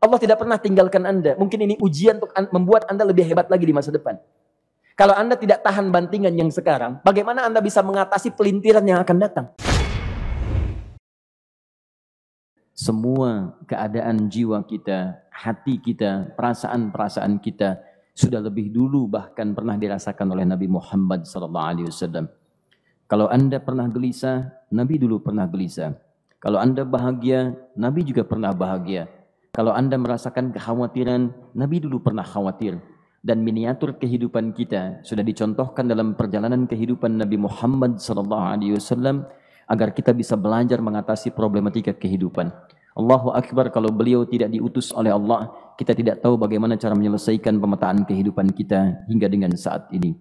Allah tidak pernah tinggalkan Anda. Mungkin ini ujian untuk membuat Anda lebih hebat lagi di masa depan. Kalau Anda tidak tahan bantingan yang sekarang, bagaimana Anda bisa mengatasi pelintiran yang akan datang? Semua keadaan jiwa kita, hati kita, perasaan-perasaan kita sudah lebih dulu bahkan pernah dirasakan oleh Nabi Muhammad SAW. Kalau Anda pernah gelisah, Nabi dulu pernah gelisah. Kalau Anda bahagia, Nabi juga pernah bahagia. Kalau Anda merasakan kekhawatiran, Nabi dulu pernah khawatir. Dan miniatur kehidupan kita sudah dicontohkan dalam perjalanan kehidupan Nabi Muhammad SAW agar kita bisa belajar mengatasi problematika kehidupan. Allahu Akbar kalau beliau tidak diutus oleh Allah, kita tidak tahu bagaimana cara menyelesaikan pemetaan kehidupan kita hingga dengan saat ini.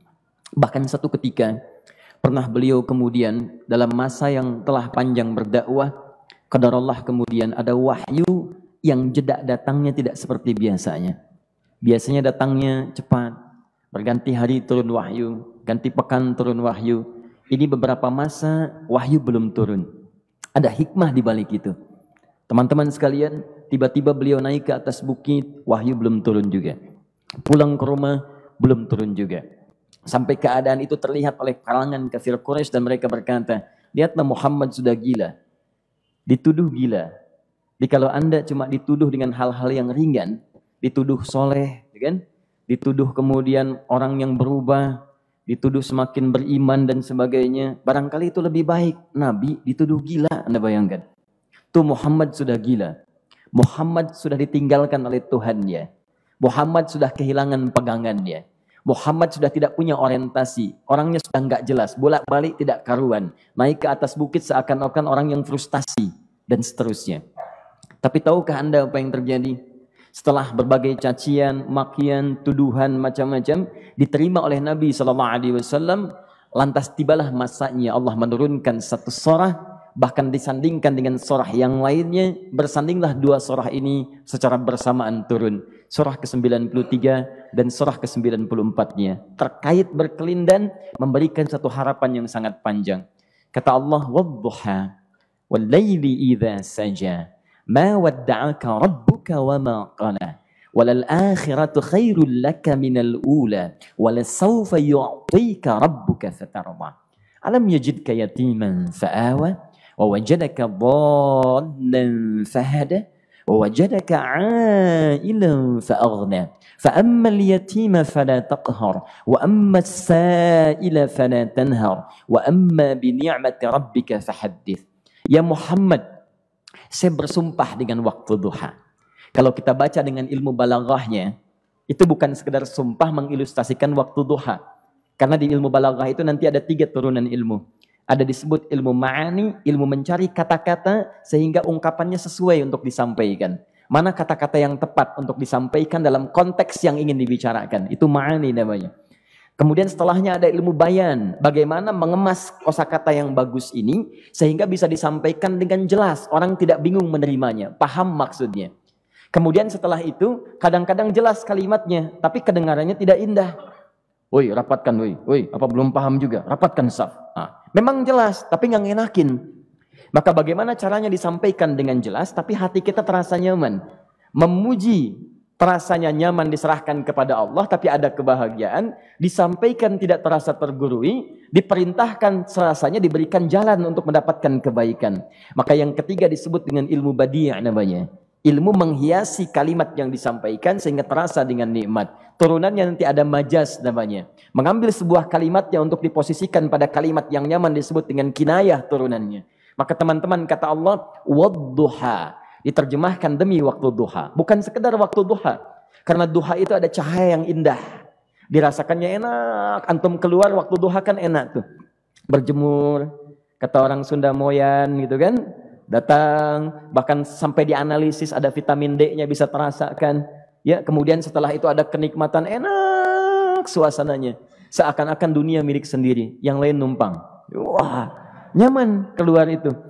Bahkan satu ketika pernah beliau kemudian dalam masa yang telah panjang berdakwah, kadar Allah kemudian ada wahyu yang jeda datangnya tidak seperti biasanya. Biasanya datangnya cepat, berganti hari turun wahyu, ganti pekan turun wahyu. Ini beberapa masa wahyu belum turun. Ada hikmah di balik itu. Teman-teman sekalian, tiba-tiba beliau naik ke atas bukit, wahyu belum turun juga. Pulang ke rumah, belum turun juga. Sampai keadaan itu terlihat oleh kalangan kafir Quraisy dan mereka berkata, lihatlah Muhammad sudah gila. Dituduh gila, jadi kalau Anda cuma dituduh dengan hal-hal yang ringan, dituduh soleh, ya kan? dituduh kemudian orang yang berubah, dituduh semakin beriman dan sebagainya, barangkali itu lebih baik. Nabi dituduh gila, Anda bayangkan. Tuh Muhammad sudah gila. Muhammad sudah ditinggalkan oleh Tuhannya. Muhammad sudah kehilangan pegangannya. Muhammad sudah tidak punya orientasi. Orangnya sudah nggak jelas. Bolak-balik tidak karuan. Naik ke atas bukit seakan-akan orang yang frustasi. Dan seterusnya. Tapi tahukah Anda apa yang terjadi? Setelah berbagai cacian, makian, tuduhan macam-macam diterima oleh Nabi sallallahu alaihi wasallam, lantas tibalah masanya Allah menurunkan satu sorah bahkan disandingkan dengan sorah yang lainnya bersandinglah dua sorah ini secara bersamaan turun. Surah ke-93 dan surah ke-94-nya. Terkait berkelindan memberikan satu harapan yang sangat panjang. Kata Allah wadduha wal laili idza saja. ما ودعك ربك وما قلى. وللآخرة خير لك من الأولى ولسوف يعطيك ربك فترضى. ألم يجدك يتيما فآوى ووجدك ضالا فهدى ووجدك عائلا فأغنى. فأما اليتيم فلا تقهر وأما السائل فلا تنهر وأما بنعمة ربك فحدث. يا محمد Saya bersumpah dengan waktu duha. Kalau kita baca dengan ilmu balaghahnya, itu bukan sekedar sumpah mengilustrasikan waktu duha. Karena di ilmu balaghah itu nanti ada tiga turunan ilmu. Ada disebut ilmu ma'ani, ilmu mencari kata-kata sehingga ungkapannya sesuai untuk disampaikan. Mana kata-kata yang tepat untuk disampaikan dalam konteks yang ingin dibicarakan. Itu ma'ani namanya. Kemudian setelahnya ada ilmu bayan, bagaimana mengemas kosakata yang bagus ini sehingga bisa disampaikan dengan jelas, orang tidak bingung menerimanya, paham maksudnya. Kemudian setelah itu kadang-kadang jelas kalimatnya, tapi kedengarannya tidak indah. Woi, rapatkan woi, woi, apa belum paham juga? Rapatkan saf. Nah, memang jelas, tapi nggak ngenakin. Maka bagaimana caranya disampaikan dengan jelas, tapi hati kita terasa nyaman. Memuji Terasanya nyaman diserahkan kepada Allah, tapi ada kebahagiaan, disampaikan tidak terasa tergurui, diperintahkan serasanya diberikan jalan untuk mendapatkan kebaikan. Maka yang ketiga disebut dengan ilmu badiah namanya. Ilmu menghiasi kalimat yang disampaikan sehingga terasa dengan nikmat. Turunannya nanti ada majas namanya. Mengambil sebuah kalimatnya untuk diposisikan pada kalimat yang nyaman disebut dengan kinayah turunannya. Maka teman-teman kata Allah, wadduha diterjemahkan demi waktu duha. Bukan sekedar waktu duha. Karena duha itu ada cahaya yang indah. Dirasakannya enak. Antum keluar waktu duha kan enak tuh. Berjemur. Kata orang Sunda Moyan gitu kan. Datang. Bahkan sampai dianalisis ada vitamin D-nya bisa terasakan. Ya, kemudian setelah itu ada kenikmatan enak suasananya. Seakan-akan dunia milik sendiri. Yang lain numpang. Wah, nyaman keluar itu.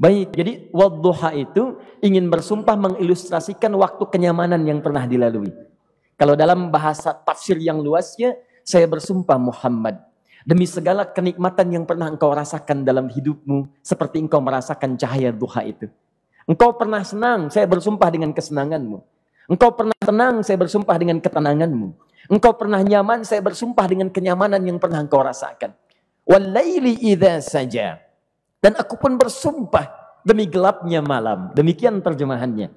Baik, jadi wadduha itu ingin bersumpah mengilustrasikan waktu kenyamanan yang pernah dilalui. Kalau dalam bahasa tafsir yang luasnya, saya bersumpah Muhammad. Demi segala kenikmatan yang pernah engkau rasakan dalam hidupmu, seperti engkau merasakan cahaya duha itu. Engkau pernah senang, saya bersumpah dengan kesenanganmu. Engkau pernah tenang, saya bersumpah dengan ketenanganmu. Engkau pernah nyaman, saya bersumpah dengan kenyamanan yang pernah engkau rasakan. Walaili idza saja. Dan aku pun bersumpah demi gelapnya malam. Demikian terjemahannya.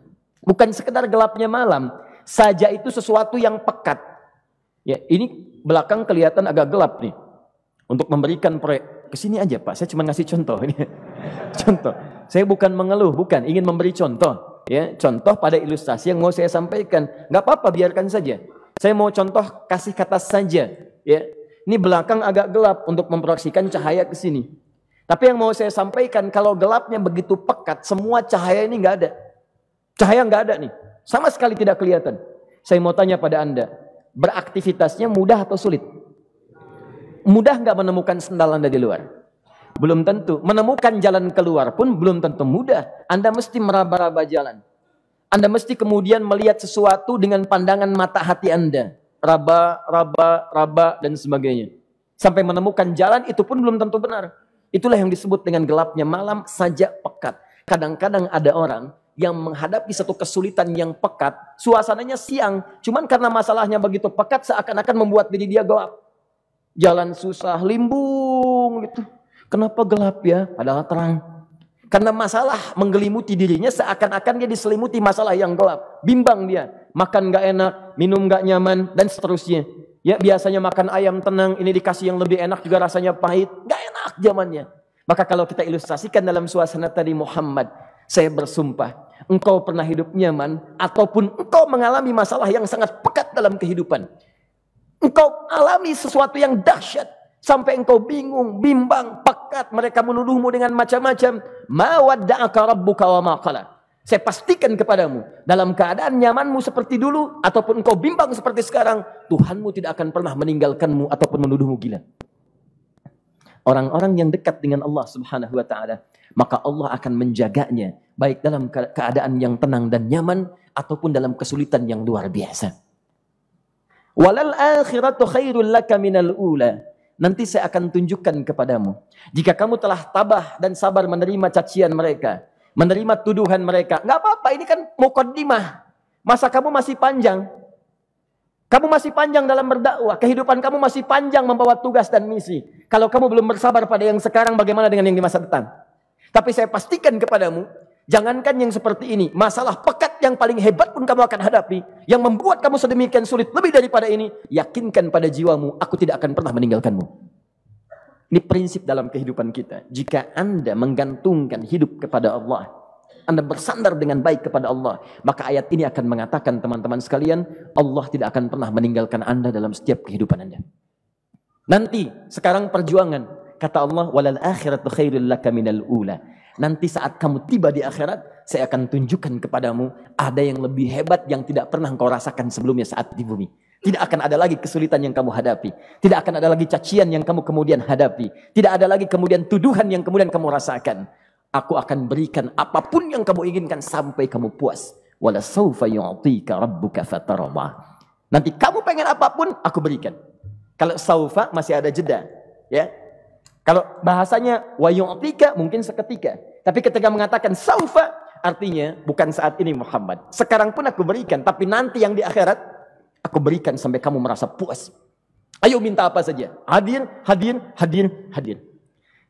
Bukan sekedar gelapnya malam, saja itu sesuatu yang pekat. Ya, ini belakang kelihatan agak gelap nih. Untuk memberikan proyek ke sini aja, Pak. Saya cuma ngasih contoh ini. contoh. Saya bukan mengeluh, bukan ingin memberi contoh ya contoh pada ilustrasi yang mau saya sampaikan nggak apa-apa biarkan saja saya mau contoh kasih kata saja ya ini belakang agak gelap untuk memproyeksikan cahaya ke sini tapi yang mau saya sampaikan kalau gelapnya begitu pekat semua cahaya ini nggak ada cahaya nggak ada nih sama sekali tidak kelihatan saya mau tanya pada anda beraktivitasnya mudah atau sulit mudah nggak menemukan sendal anda di luar belum tentu. Menemukan jalan keluar pun belum tentu mudah. Anda mesti meraba-raba jalan. Anda mesti kemudian melihat sesuatu dengan pandangan mata hati Anda. Raba, raba, raba, dan sebagainya. Sampai menemukan jalan itu pun belum tentu benar. Itulah yang disebut dengan gelapnya malam saja pekat. Kadang-kadang ada orang yang menghadapi satu kesulitan yang pekat. Suasananya siang. Cuman karena masalahnya begitu pekat seakan-akan membuat diri dia gelap. Jalan susah, limbung gitu Kenapa gelap ya? Padahal terang. Karena masalah menggelimuti dirinya seakan-akan dia diselimuti masalah yang gelap. Bimbang dia. Makan gak enak, minum gak nyaman, dan seterusnya. Ya biasanya makan ayam tenang, ini dikasih yang lebih enak juga rasanya pahit. Gak zamannya. Maka kalau kita ilustrasikan dalam suasana tadi Muhammad, saya bersumpah, engkau pernah hidup nyaman, ataupun engkau mengalami masalah yang sangat pekat dalam kehidupan. Engkau alami sesuatu yang dahsyat, Sampai engkau bingung, bimbang, pekat. Mereka menuduhmu dengan macam-macam. Ma wadda'aka rabbuka wa maqala. Saya pastikan kepadamu. Dalam keadaan nyamanmu seperti dulu. Ataupun engkau bimbang seperti sekarang. Tuhanmu tidak akan pernah meninggalkanmu. Ataupun menuduhmu gila. Orang-orang yang dekat dengan Allah subhanahu wa ta'ala. Maka Allah akan menjaganya. Baik dalam keadaan yang tenang dan nyaman. Ataupun dalam kesulitan yang luar biasa. Walal akhiratu khairul laka minal ula. Nanti saya akan tunjukkan kepadamu. Jika kamu telah tabah dan sabar menerima cacian mereka, menerima tuduhan mereka, nggak apa-apa, ini kan mukaddimah. Masa kamu masih panjang. Kamu masih panjang dalam berdakwah, kehidupan kamu masih panjang membawa tugas dan misi. Kalau kamu belum bersabar pada yang sekarang, bagaimana dengan yang di masa depan? Tapi saya pastikan kepadamu, Jangankan yang seperti ini, masalah pekat yang paling hebat pun kamu akan hadapi, yang membuat kamu sedemikian sulit lebih daripada ini, yakinkan pada jiwamu, aku tidak akan pernah meninggalkanmu. Ini prinsip dalam kehidupan kita. Jika Anda menggantungkan hidup kepada Allah, Anda bersandar dengan baik kepada Allah, maka ayat ini akan mengatakan teman-teman sekalian, Allah tidak akan pernah meninggalkan Anda dalam setiap kehidupan Anda. Nanti, sekarang perjuangan, kata Allah, walal akhiratu khairul laka minal ula. Nanti saat kamu tiba di akhirat, saya akan tunjukkan kepadamu ada yang lebih hebat yang tidak pernah engkau rasakan sebelumnya saat di bumi. Tidak akan ada lagi kesulitan yang kamu hadapi. Tidak akan ada lagi cacian yang kamu kemudian hadapi. Tidak ada lagi kemudian tuduhan yang kemudian kamu rasakan. Aku akan berikan apa pun yang kamu inginkan sampai kamu puas. Wala sawfa yu'tika rabbuka fatarabah. Nanti kamu pengen apa pun, aku berikan. Kalau saufa masih ada jeda. Ya, kalau bahasanya wa yu'tika mungkin seketika. Tapi ketika mengatakan saufa artinya bukan saat ini Muhammad. Sekarang pun aku berikan, tapi nanti yang di akhirat aku berikan sampai kamu merasa puas. Ayo minta apa saja. Hadir, hadir, hadir, hadir.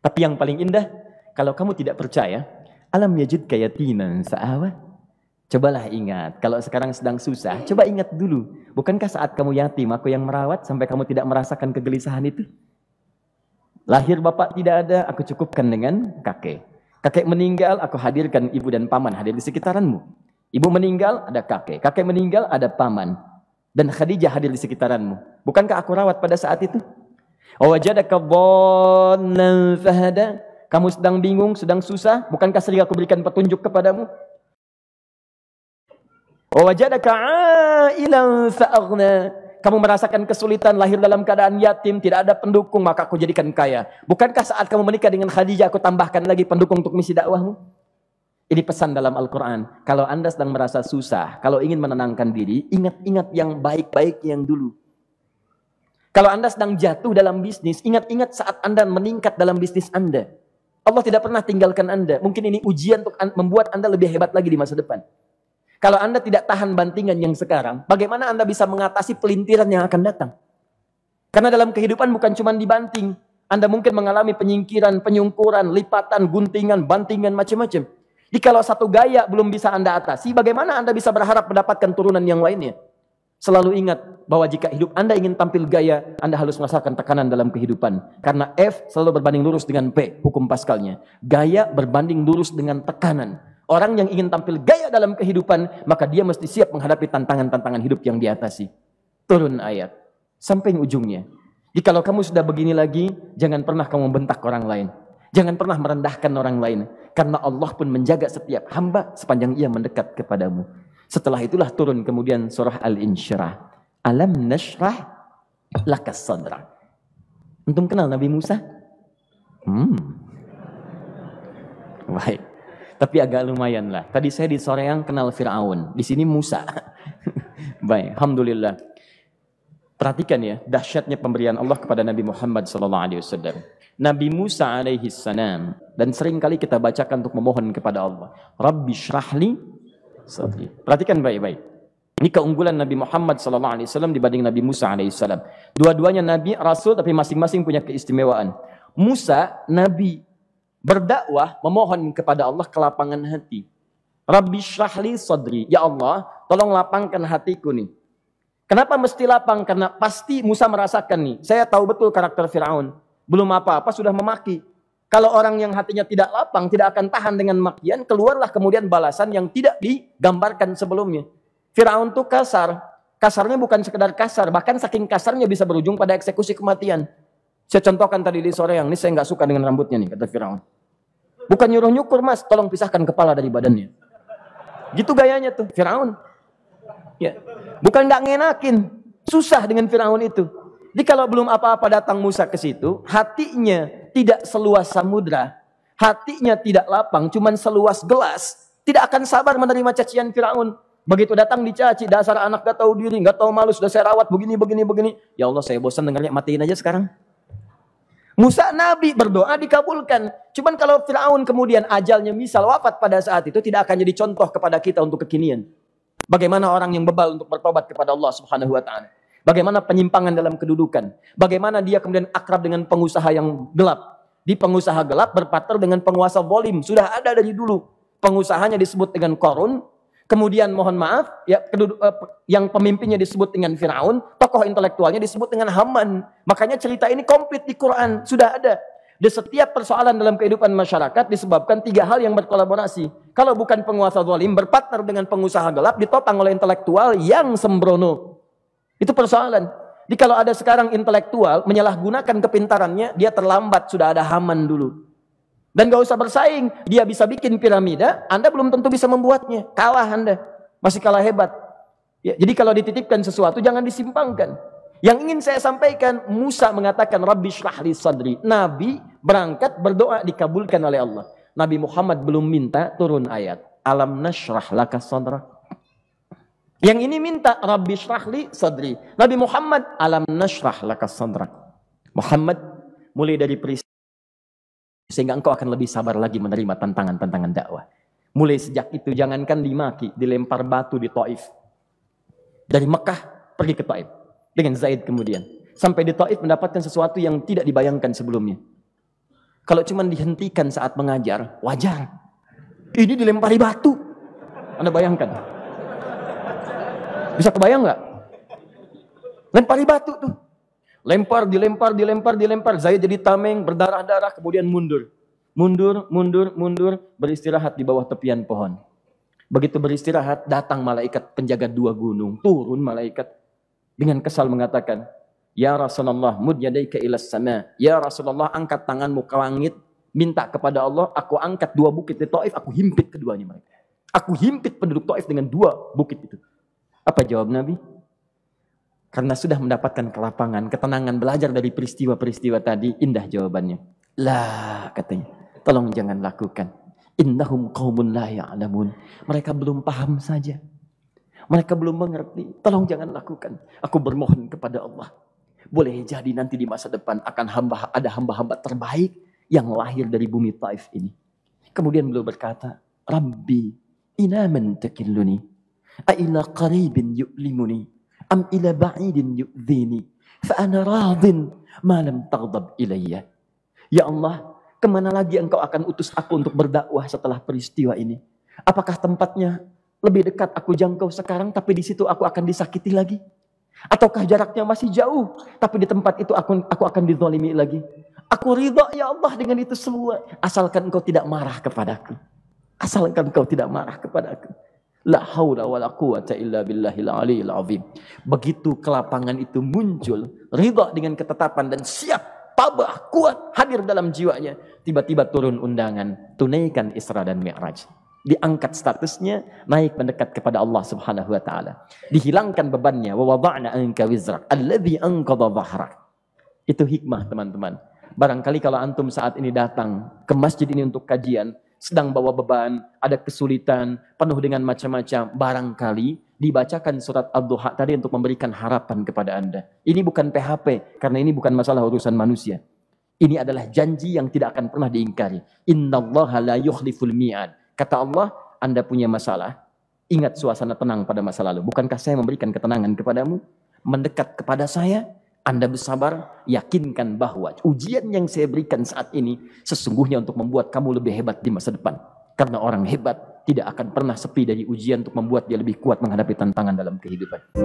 Tapi yang paling indah, kalau kamu tidak percaya, alam yajid kayatinan sa'awa. Cobalah ingat, kalau sekarang sedang susah, coba ingat dulu. Bukankah saat kamu yatim, aku yang merawat sampai kamu tidak merasakan kegelisahan itu? Lahir bapak tidak ada, aku cukupkan dengan kakek. Kakek meninggal, aku hadirkan ibu dan paman hadir di sekitaranmu. Ibu meninggal, ada kakek. Kakek meninggal, ada paman. Dan Khadijah hadir di sekitaranmu. Bukankah aku rawat pada saat itu? Wajadaka dhannan fahada. Kamu sedang bingung, sedang susah. Bukankah sering aku berikan petunjuk kepadamu? Kamu merasakan kesulitan lahir dalam keadaan yatim, tidak ada pendukung, maka aku jadikan kaya. Bukankah saat kamu menikah dengan Khadijah, aku tambahkan lagi pendukung untuk misi dakwahmu? Ini pesan dalam Al-Quran. Kalau anda sedang merasa susah, kalau ingin menenangkan diri, ingat-ingat yang baik-baik yang dulu. Kalau anda sedang jatuh dalam bisnis, ingat-ingat saat anda meningkat dalam bisnis anda. Allah tidak pernah tinggalkan anda. Mungkin ini ujian untuk membuat anda lebih hebat lagi di masa depan. Kalau Anda tidak tahan bantingan yang sekarang, bagaimana Anda bisa mengatasi pelintiran yang akan datang? Karena dalam kehidupan bukan cuma dibanting. Anda mungkin mengalami penyingkiran, penyungkuran, lipatan, guntingan, bantingan, macam-macam. Jadi kalau satu gaya belum bisa Anda atasi, bagaimana Anda bisa berharap mendapatkan turunan yang lainnya? Selalu ingat bahwa jika hidup Anda ingin tampil gaya, Anda harus merasakan tekanan dalam kehidupan. Karena F selalu berbanding lurus dengan P, hukum paskalnya. Gaya berbanding lurus dengan tekanan. Orang yang ingin tampil gaya dalam kehidupan, maka dia mesti siap menghadapi tantangan-tantangan hidup yang diatasi. Turun ayat. Sampai ujungnya. Jadi kalau kamu sudah begini lagi, jangan pernah kamu bentak orang lain. Jangan pernah merendahkan orang lain. Karena Allah pun menjaga setiap hamba sepanjang ia mendekat kepadamu. Setelah itulah turun kemudian surah Al-Insyirah. Alam nashrah lakas sadra. Untung kenal Nabi Musa? Hmm. Baik. Tapi agak lumayan lah. Tadi saya di Soreang kenal Fir'aun. Di sini Musa. Baik, Alhamdulillah. Perhatikan ya, dahsyatnya pemberian Allah kepada Nabi Muhammad SAW. Nabi Musa alaihi salam dan sering kali kita bacakan untuk memohon kepada Allah. Rabbi syrahli sadri. Perhatikan baik-baik. Ini keunggulan Nabi Muhammad SAW dibanding Nabi Musa alaihissalam. Dua-duanya Nabi, Rasul, tapi masing-masing punya keistimewaan. Musa, Nabi, berdakwah, memohon kepada Allah kelapangan hati. Rabbi syahli sadri. Ya Allah, tolong lapangkan hatiku nih. Kenapa mesti lapang? Karena pasti Musa merasakan nih. Saya tahu betul karakter Fir'aun. Belum apa-apa sudah memaki. Kalau orang yang hatinya tidak lapang, tidak akan tahan dengan makian, keluarlah kemudian balasan yang tidak digambarkan sebelumnya. Firaun itu kasar. Kasarnya bukan sekedar kasar, bahkan saking kasarnya bisa berujung pada eksekusi kematian. Saya contohkan tadi di sore yang ini saya nggak suka dengan rambutnya nih, kata Firaun. Bukan nyuruh nyukur mas, tolong pisahkan kepala dari badannya. Gitu gayanya tuh, Firaun. Ya. Bukan nggak ngenakin, susah dengan Firaun itu. Jadi kalau belum apa-apa datang Musa ke situ, hatinya tidak seluas samudra, hatinya tidak lapang, cuman seluas gelas, tidak akan sabar menerima cacian Firaun. Begitu datang dicaci, dasar anak gak tahu diri, gak tahu malu, sudah saya rawat begini, begini, begini. Ya Allah saya bosan dengarnya, matiin aja sekarang. Musa Nabi berdoa dikabulkan. Cuman kalau Fir'aun kemudian ajalnya misal wafat pada saat itu tidak akan jadi contoh kepada kita untuk kekinian. Bagaimana orang yang bebal untuk bertobat kepada Allah subhanahu wa ta'ala. Bagaimana penyimpangan dalam kedudukan. Bagaimana dia kemudian akrab dengan pengusaha yang gelap. Di pengusaha gelap berpartner dengan penguasa volim. Sudah ada dari dulu. Pengusahanya disebut dengan korun. Kemudian mohon maaf, ya, keduduk, eh, yang pemimpinnya disebut dengan Firaun, tokoh intelektualnya disebut dengan Haman. Makanya cerita ini komplit di Quran, sudah ada. Di setiap persoalan dalam kehidupan masyarakat disebabkan tiga hal yang berkolaborasi. Kalau bukan penguasa zalim berpartner dengan pengusaha gelap ditopang oleh intelektual yang sembrono. Itu persoalan. Jadi kalau ada sekarang intelektual menyalahgunakan kepintarannya, dia terlambat sudah ada Haman dulu. Dan gak usah bersaing, dia bisa bikin piramida, Anda belum tentu bisa membuatnya. Kalah Anda, masih kalah hebat. Ya, jadi kalau dititipkan sesuatu jangan disimpangkan. Yang ingin saya sampaikan, Musa mengatakan Rabbi syrahli sadri. Nabi berangkat berdoa dikabulkan oleh Allah. Nabi Muhammad belum minta turun ayat. Alam nashrah laka sadrak. Yang ini minta Rabbi syrahli sadri. Nabi Muhammad alam nashrah laka sadrak. Muhammad mulai dari peristiwa sehingga engkau akan lebih sabar lagi menerima tantangan-tantangan dakwah. Mulai sejak itu jangankan dimaki, dilempar batu di Taif. Dari Mekah pergi ke Taif dengan Zaid kemudian. Sampai di Taif mendapatkan sesuatu yang tidak dibayangkan sebelumnya. Kalau cuma dihentikan saat mengajar, wajar. Ini dilempari batu. Anda bayangkan. Bisa kebayang nggak? Lempari batu tuh. Lempar, dilempar, dilempar, dilempar. Saya jadi tameng, berdarah-darah, kemudian mundur. Mundur, mundur, mundur, beristirahat di bawah tepian pohon. Begitu beristirahat, datang malaikat penjaga dua gunung. Turun malaikat dengan kesal mengatakan, Ya Rasulullah, mud yadaika ilas sama. Ya Rasulullah, angkat tanganmu ke langit. Minta kepada Allah, aku angkat dua bukit di Taif, aku himpit keduanya mereka. Aku himpit penduduk Taif dengan dua bukit itu. Apa jawab Nabi? Karena sudah mendapatkan kelapangan, ketenangan, belajar dari peristiwa-peristiwa tadi, indah jawabannya. Lah, katanya. Tolong jangan lakukan. Innahum qawmun la ya'lamun. Mereka belum paham saja. Mereka belum mengerti. Tolong jangan lakukan. Aku bermohon kepada Allah. Boleh jadi nanti di masa depan akan hamba ada hamba-hamba terbaik yang lahir dari bumi Taif ini. Kemudian beliau berkata, Rabbi, inaman takilluni Qaribin yu'limuni am ila ba'idin yu'dhini fa ana radin ma lam taghdab ilayya. Ya Allah, ke mana lagi engkau akan utus aku untuk berdakwah setelah peristiwa ini? Apakah tempatnya lebih dekat aku jangkau sekarang tapi di situ aku akan disakiti lagi? Ataukah jaraknya masih jauh, tapi di tempat itu aku, aku akan dizalimi lagi. Aku ridha ya Allah dengan itu semua. Asalkan engkau tidak marah kepadaku. Asalkan engkau tidak marah kepadaku. La haula wa la quwata illa billahil aliyil azim. Begitu kelapangan itu muncul, ridha dengan ketetapan dan siap, tabah, kuat, hadir dalam jiwanya. Tiba-tiba turun undangan, tunaikan Isra dan Mi'raj diangkat statusnya, naik mendekat kepada Allah Subhanahu wa taala. Dihilangkan bebannya, wa wada'na anka wizrak alladhi anqadha dhahrak. Itu hikmah teman-teman. Barangkali kalau antum saat ini datang ke masjid ini untuk kajian, sedang bawa beban, ada kesulitan, penuh dengan macam-macam, barangkali dibacakan surat Ad-Duha tadi untuk memberikan harapan kepada Anda. Ini bukan PHP, karena ini bukan masalah urusan manusia. Ini adalah janji yang tidak akan pernah diingkari. Inna Allah la yukhliful mi'ad. Kata Allah, Anda punya masalah, ingat suasana tenang pada masa lalu. Bukankah saya memberikan ketenangan kepadamu? Mendekat kepada saya, Anda bersabar, yakinkan bahwa ujian yang saya berikan saat ini sesungguhnya untuk membuat kamu lebih hebat di masa depan. Karena orang hebat tidak akan pernah sepi dari ujian untuk membuat dia lebih kuat menghadapi tantangan dalam kehidupan.